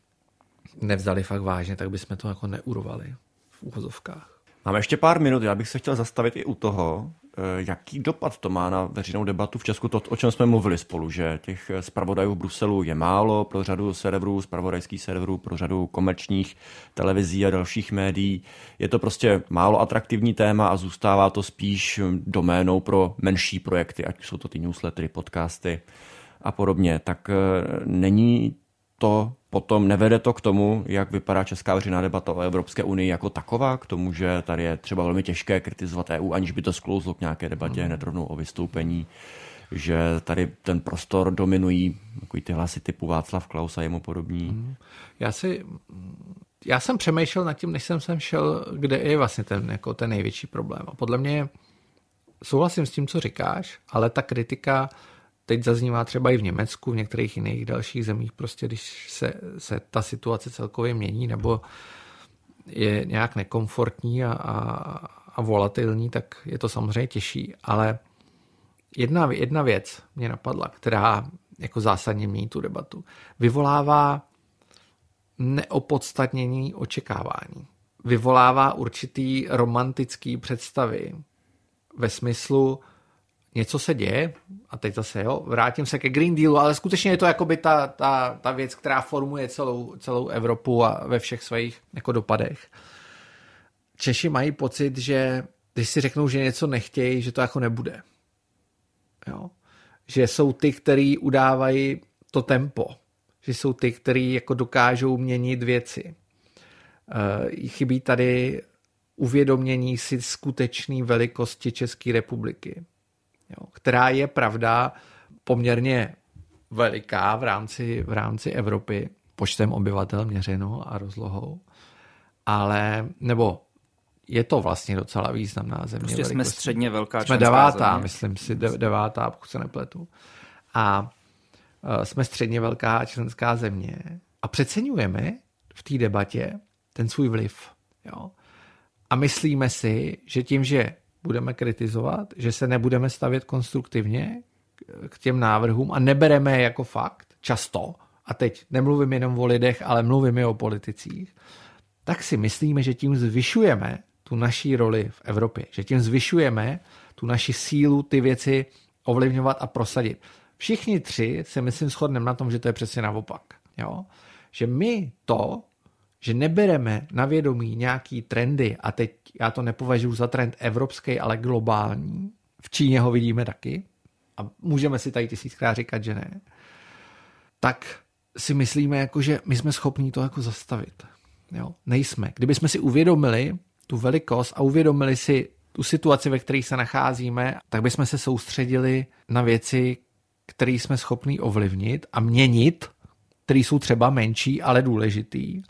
nevzali fakt vážně, tak bychom to jako neurovali v úhozovkách. Máme ještě pár minut, já bych se chtěl zastavit i u toho, eh, jaký dopad to má na veřejnou debatu v Česku, to, o čem jsme mluvili spolu, že těch zpravodajů v Bruselu je málo pro řadu serverů, zpravodajských serverů, pro řadu komerčních televizí a dalších médií. Je to prostě málo atraktivní téma a zůstává to spíš doménou pro menší projekty, ať jsou to ty newslettery, podcasty a podobně. Tak eh, není to potom nevede to k tomu, jak vypadá česká veřejná debata o Evropské unii jako taková, k tomu, že tady je třeba velmi těžké kritizovat EU, aniž by to sklouzlo k nějaké debatě hned rovnou o vystoupení, že tady ten prostor dominují takový ty hlasy typu Václav Klaus a jemu podobní. Já si já jsem přemýšlel nad tím, než jsem sem šel, kde je vlastně ten, jako ten největší problém. A podle mě souhlasím s tím, co říkáš, ale ta kritika teď zaznívá třeba i v Německu, v některých jiných dalších zemích, prostě když se, se ta situace celkově mění nebo je nějak nekomfortní a, a, a volatilní, tak je to samozřejmě těžší. Ale jedna, jedna věc mě napadla, která jako zásadně mění tu debatu. Vyvolává neopodstatnění očekávání. Vyvolává určitý romantický představy ve smyslu, něco se děje, a teď zase jo, vrátím se ke Green Dealu, ale skutečně je to jakoby ta, ta, ta věc, která formuje celou, celou Evropu a ve všech svých jako dopadech. Češi mají pocit, že když si řeknou, že něco nechtějí, že to jako nebude. Jo? Že jsou ty, kteří udávají to tempo. Že jsou ty, kteří jako dokážou měnit věci. E, chybí tady uvědomění si skutečné velikosti České republiky jo, která je pravda poměrně veliká v rámci, v rámci Evropy, počtem obyvatel měřeno a rozlohou, ale nebo je to vlastně docela významná země. Prostě jsme středně velká Jsme devátá, země. myslím si, devátá, pokud se nepletu. A uh, jsme středně velká členská země a přeceňujeme v té debatě ten svůj vliv. Jo? A myslíme si, že tím, že budeme kritizovat, že se nebudeme stavět konstruktivně k těm návrhům a nebereme je jako fakt, často, a teď nemluvím jenom o lidech, ale mluvím i o politicích, tak si myslíme, že tím zvyšujeme tu naší roli v Evropě, že tím zvyšujeme tu naši sílu ty věci ovlivňovat a prosadit. Všichni tři se myslím shodneme na tom, že to je přesně naopak. Jo? Že my to, že nebereme na vědomí nějaký trendy a teď já to nepovažuji za trend evropský, ale globální. V Číně ho vidíme taky a můžeme si tady tisíckrát říkat, že ne. Tak si myslíme, jako, že my jsme schopní to jako zastavit. Jo? Nejsme. Kdybychom si uvědomili tu velikost a uvědomili si tu situaci, ve které se nacházíme, tak bychom se soustředili na věci, které jsme schopní ovlivnit a měnit, které jsou třeba menší, ale důležitý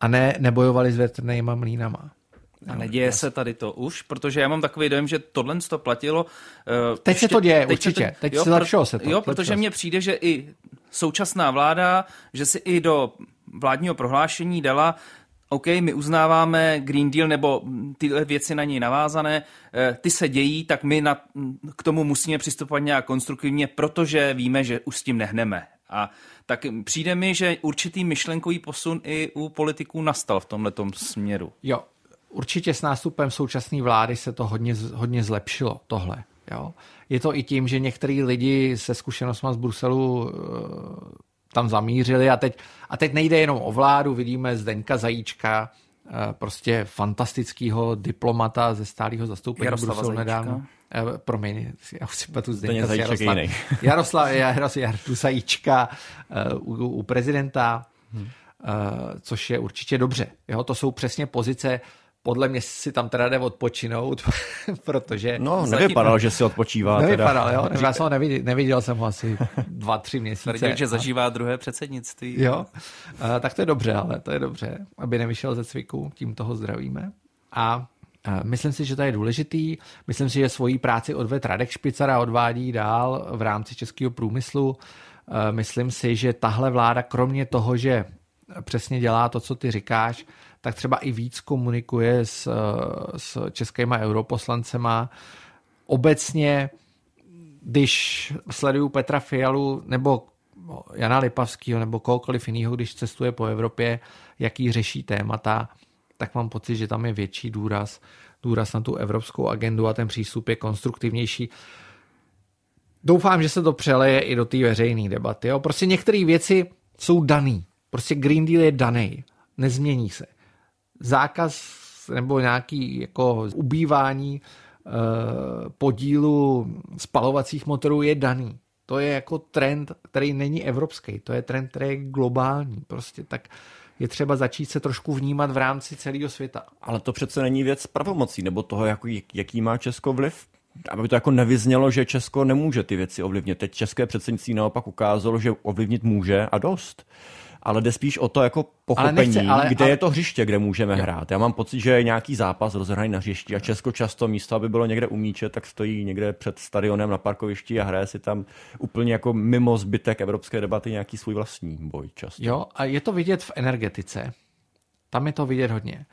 a ne nebojovali s větrnýma mlínama. A neděje no, se tady to už, protože já mám takový dojem, že tohle to platilo. Uh, teď ještě, se to děje, teď určitě. Se to, teď jo, zlepšilo se to. Jo, protože mně přijde, že i současná vláda, že si i do vládního prohlášení dala OK, my uznáváme Green Deal nebo tyhle věci na něj navázané, eh, ty se dějí, tak my na, k tomu musíme přistupovat nějak konstruktivně, protože víme, že už s tím nehneme. A tak přijde mi, že určitý myšlenkový posun i u politiků nastal v tomhle směru. Jo, určitě s nástupem současné vlády se to hodně, hodně zlepšilo, tohle. Jo. Je to i tím, že některý lidi se zkušenostmi z Bruselu eh, tam zamířili a teď, a teď nejde jenom o vládu, vidíme Zdeňka Zajíčka, prostě fantastického diplomata ze stálého zastoupení Jaroslava Bruselu Zajíčka. nedávno. Eh, promiň, já už si patu Zdeňka Zajíček Jaroslav, Jaroslav, Jaroslav Zajíčka u, u prezidenta, hmm. což je určitě dobře. Jo, to jsou přesně pozice, podle mě si tam teda jde odpočinout, protože... No, nevypadal, že si odpočívá. Nevypadal, teda. jo. Já jsem ho neviděl, neviděl jsem ho asi dva, tři měsíce. Tvrdil, že zažívá druhé předsednictví. Jo, a, tak to je dobře, ale to je dobře, aby nevyšel ze cviku, tím toho zdravíme. A Myslím si, že to je důležitý. Myslím si, že svoji práci odved Radek Špicara odvádí dál v rámci českého průmyslu. Myslím si, že tahle vláda, kromě toho, že přesně dělá to, co ty říkáš, tak třeba i víc komunikuje s, s českýma europoslancema. Obecně, když sleduju Petra Fialu nebo Jana Lipavského nebo kohokoliv jiného, když cestuje po Evropě, jaký řeší témata, tak mám pocit, že tam je větší důraz, důraz na tu evropskou agendu a ten přístup je konstruktivnější. Doufám, že se to přeleje i do té veřejné debaty. Jo? Prostě některé věci jsou daný. Prostě Green Deal je daný. Nezmění se. Zákaz nebo nějaký jako ubývání eh, podílu spalovacích motorů je daný. To je jako trend, který není evropský, to je trend, který je globální. Prostě tak je třeba začít se trošku vnímat v rámci celého světa. Ale to přece není věc pravomocí, nebo toho, jaký, jaký má Česko vliv aby to jako nevyznělo, že Česko nemůže ty věci ovlivnit. Teď české předsednictví naopak ukázalo, že ovlivnit může a dost ale jde spíš o to jako pochopení, ale nechce, ale, kde ale... je to hřiště, kde můžeme jo. hrát. Já mám pocit, že je nějaký zápas rozhraný na hřišti a Česko často místo, aby bylo někde u míče, tak stojí někde před stadionem na parkovišti a hraje si tam úplně jako mimo zbytek evropské debaty nějaký svůj vlastní boj často. Jo, a je to vidět v energetice. Tam je to vidět hodně.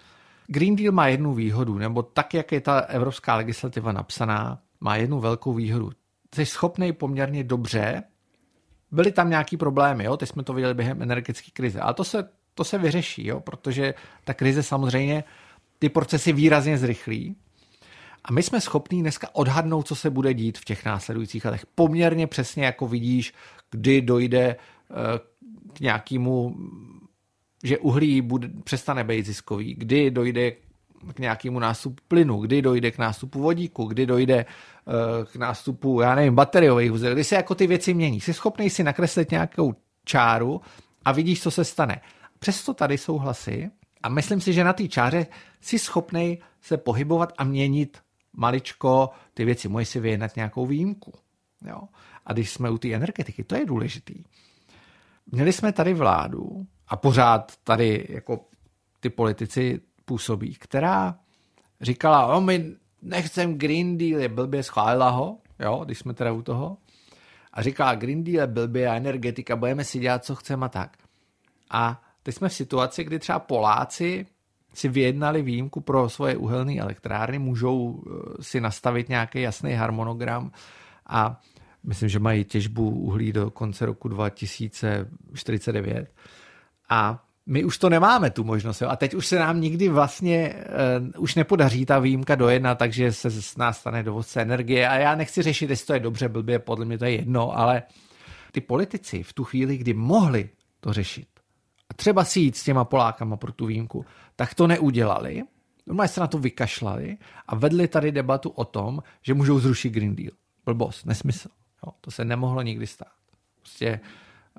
Green Deal má jednu výhodu, nebo tak, jak je ta evropská legislativa napsaná, má jednu velkou výhodu. Jsi schopný poměrně dobře byly tam nějaký problémy, jo? teď jsme to viděli během energetické krize, ale to se, to se vyřeší, jo? protože ta krize samozřejmě ty procesy výrazně zrychlí a my jsme schopní dneska odhadnout, co se bude dít v těch následujících letech. Poměrně přesně, jako vidíš, kdy dojde eh, k nějakému, že uhlí bude, přestane být ziskový, kdy dojde k nějakému nástupu plynu, kdy dojde k nástupu vodíku, kdy dojde Eh, k nástupu, já nevím, bateriových vozidel, kdy se jako ty věci mění. Jsi schopný si nakreslit nějakou čáru a vidíš, co se stane. Přesto tady jsou hlasy a myslím si, že na té čáře jsi schopný se pohybovat a měnit maličko ty věci. Můžeš si vyjednat nějakou výjimku. Jo? A když jsme u té energetiky, to je důležitý. Měli jsme tady vládu a pořád tady jako ty politici působí, která říkala, o, my nechcem Green Deal, je blbě, schválila ho, jo, když jsme teda u toho. A říká, Green Deal je blbě a energetika, budeme si dělat, co chceme a tak. A teď jsme v situaci, kdy třeba Poláci si vyjednali výjimku pro svoje uhelné elektrárny, můžou eh, si nastavit nějaký jasný harmonogram a myslím, že mají těžbu uhlí do konce roku 2049. A my už to nemáme, tu možnost. Jo? A teď už se nám nikdy vlastně uh, už nepodaří ta výjimka do jedna, takže se z nás stane dovozce energie. A já nechci řešit, jestli to je dobře, blbě, podle mě to je jedno, ale ty politici v tu chvíli, kdy mohli to řešit, a třeba si jít s těma Polákama pro tu výjimku, tak to neudělali. Normálně se na to vykašlali a vedli tady debatu o tom, že můžou zrušit Green Deal. Blbost, nesmysl. Jo, to se nemohlo nikdy stát. Prostě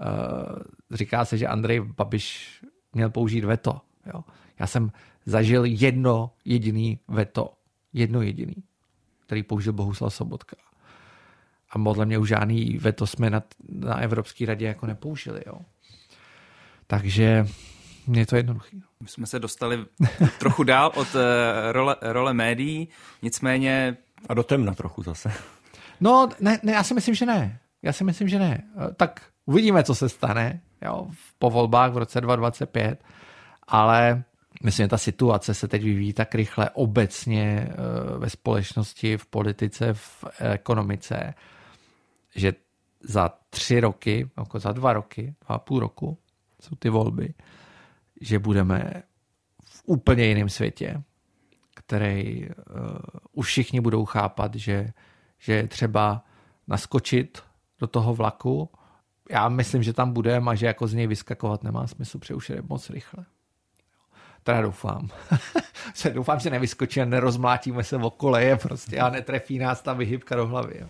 uh, říká se, že Andrej Babiš měl použít veto. Jo. Já jsem zažil jedno jediný veto. Jedno jediný, který použil Bohuslav Sobotka. A podle mě už žádný veto jsme na, na Evropské radě jako nepoužili. Jo. Takže je to jednoduché. My jsme se dostali trochu dál od eh, role, role médií, nicméně... A do temna trochu zase. No, ne, ne, já si myslím, že ne. Já si myslím, že ne. Tak uvidíme, co se stane jo, po volbách v roce 2025, ale myslím, že ta situace se teď vyvíjí tak rychle obecně eh, ve společnosti, v politice, v ekonomice, že za tři roky, jako za dva roky, dva a půl roku jsou ty volby, že budeme v úplně jiném světě, který uh, už všichni budou chápat, že, že je třeba naskočit do toho vlaku já myslím, že tam budeme a že jako z něj vyskakovat nemá smysl, protože už je moc rychle. Teda doufám. doufám, že nevyskočí a nerozmlátíme se v koleje prostě a netrefí nás ta vyhybka do hlavy. Jo.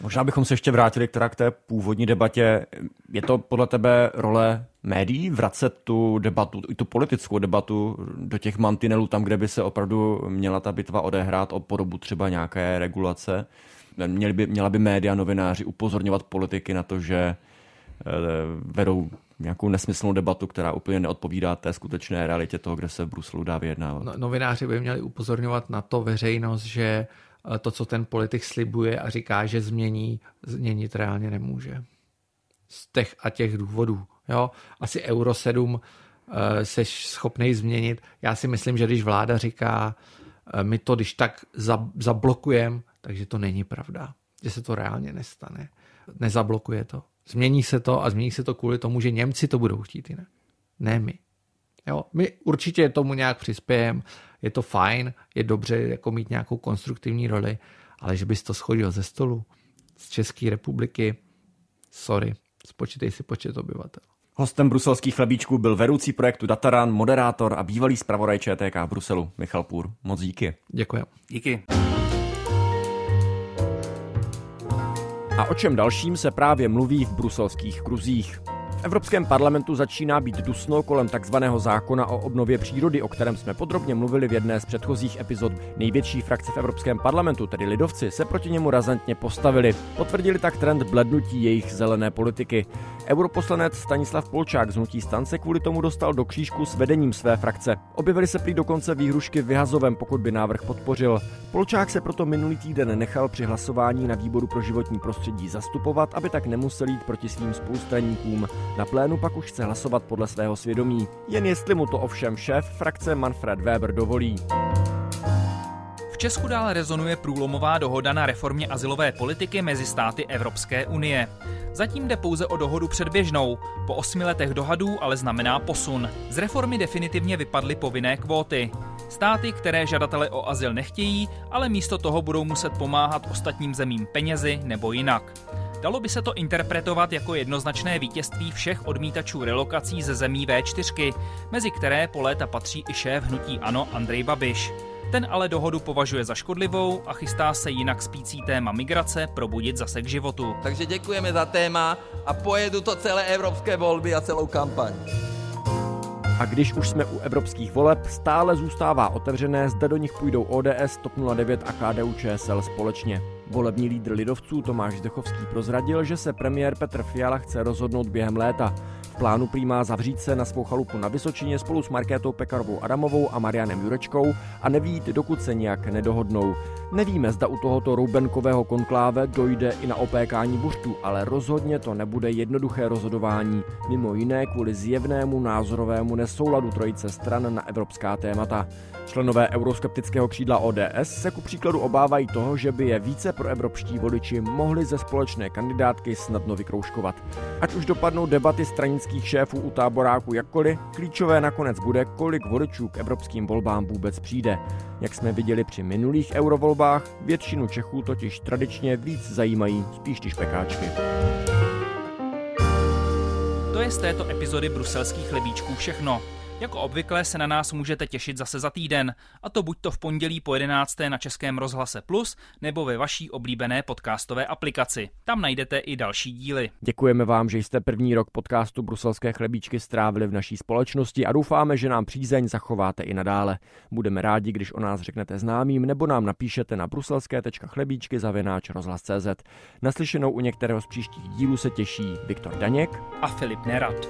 Možná bychom se ještě vrátili k té původní debatě. Je to podle tebe role médií vracet tu debatu, i tu politickou debatu do těch mantinelů, tam, kde by se opravdu měla ta bitva odehrát o podobu třeba nějaké regulace? Měli by, měla by média, novináři upozorňovat politiky na to, že vedou nějakou nesmyslnou debatu, která úplně neodpovídá té skutečné realitě toho, kde se v Bruselu dá vyjednávat. No, novináři by měli upozorňovat na to veřejnost, že eh, to, co ten politik slibuje a říká, že změní, změnit reálně nemůže. Z těch a těch důvodů. Jo? Asi Euro 7 uh, seš schopný změnit. Já si myslím, že když vláda říká, my to když tak zablokujeme, takže to není pravda. Že se to reálně nestane. Nezablokuje to. Změní se to a změní se to kvůli tomu, že Němci to budou chtít jinak. Ne my. Jo, my určitě tomu nějak přispějeme, je to fajn, je dobře jako mít nějakou konstruktivní roli, ale že bys to schodil ze stolu z České republiky, sorry, spočítej si počet obyvatel. Hostem bruselských chlebíčků byl vedoucí projektu Dataran, moderátor a bývalý zpravodaj ČTK v Bruselu, Michal Půr. Moc díky. Děkuji. Díky. A o čem dalším se právě mluví v bruselských kruzích. V Evropském parlamentu začíná být dusno kolem takzvaného zákona o obnově přírody, o kterém jsme podrobně mluvili v jedné z předchozích epizod. Největší frakce v Evropském parlamentu, tedy lidovci, se proti němu razantně postavili. Potvrdili tak trend blednutí jejich zelené politiky. Europoslanec Stanislav Polčák z Hnutí stance kvůli tomu dostal do křížku s vedením své frakce. Objevily se prý dokonce výhrušky vyhazovem, pokud by návrh podpořil. Polčák se proto minulý týden nechal při hlasování na výboru pro životní prostředí zastupovat, aby tak nemusel jít proti svým spolustraníkům. Na plénu pak už chce hlasovat podle svého svědomí. Jen jestli mu to ovšem šéf frakce Manfred Weber dovolí. V Česku dále rezonuje průlomová dohoda na reformě asilové politiky mezi státy Evropské unie. Zatím jde pouze o dohodu předběžnou. Po osmi letech dohadů ale znamená posun. Z reformy definitivně vypadly povinné kvóty. Státy, které žadatele o azyl nechtějí, ale místo toho budou muset pomáhat ostatním zemím penězi nebo jinak. Dalo by se to interpretovat jako jednoznačné vítězství všech odmítačů relokací ze zemí V4, mezi které po léta patří i šéf hnutí Ano Andrej Babiš. Ten ale dohodu považuje za škodlivou a chystá se jinak spící téma migrace probudit zase k životu. Takže děkujeme za téma a pojedu to celé evropské volby a celou kampaň. A když už jsme u evropských voleb, stále zůstává otevřené, zda do nich půjdou ODS, TOP 09 a KDU ČSL společně. Volební lídr lidovců Tomáš Zdechovský prozradil, že se premiér Petr Fiala chce rozhodnout během léta plánu prý má zavřít se na svou chalupu na Vysočině spolu s Markétou Pekarovou Adamovou a Marianem Jurečkou a nevít, dokud se nějak nedohodnou. Nevíme, zda u tohoto roubenkového konkláve dojde i na opékání buřtu, ale rozhodně to nebude jednoduché rozhodování, mimo jiné kvůli zjevnému názorovému nesouladu trojice stran na evropská témata. Členové euroskeptického křídla ODS se ku příkladu obávají toho, že by je více pro evropští voliči mohli ze společné kandidátky snadno vykrouškovat. Ať už dopadnou debaty stranických šéfů u táboráku jakkoliv, klíčové nakonec bude, kolik voličů k evropským volbám vůbec přijde. Jak jsme viděli při minulých eurovolbách, většinu Čechů totiž tradičně víc zajímají spíš ty špekáčky. To je z této epizody bruselských lebíčků všechno. Jako obvykle se na nás můžete těšit zase za týden, a to buď to v pondělí po 11. na Českém rozhlase Plus, nebo ve vaší oblíbené podcastové aplikaci. Tam najdete i další díly. Děkujeme vám, že jste první rok podcastu Bruselské chlebíčky strávili v naší společnosti a doufáme, že nám přízeň zachováte i nadále. Budeme rádi, když o nás řeknete známým nebo nám napíšete na bruselské.chlebíčky zavináč rozhlas.cz. Naslyšenou u některého z příštích dílů se těší Viktor Daněk a Filip Nerad.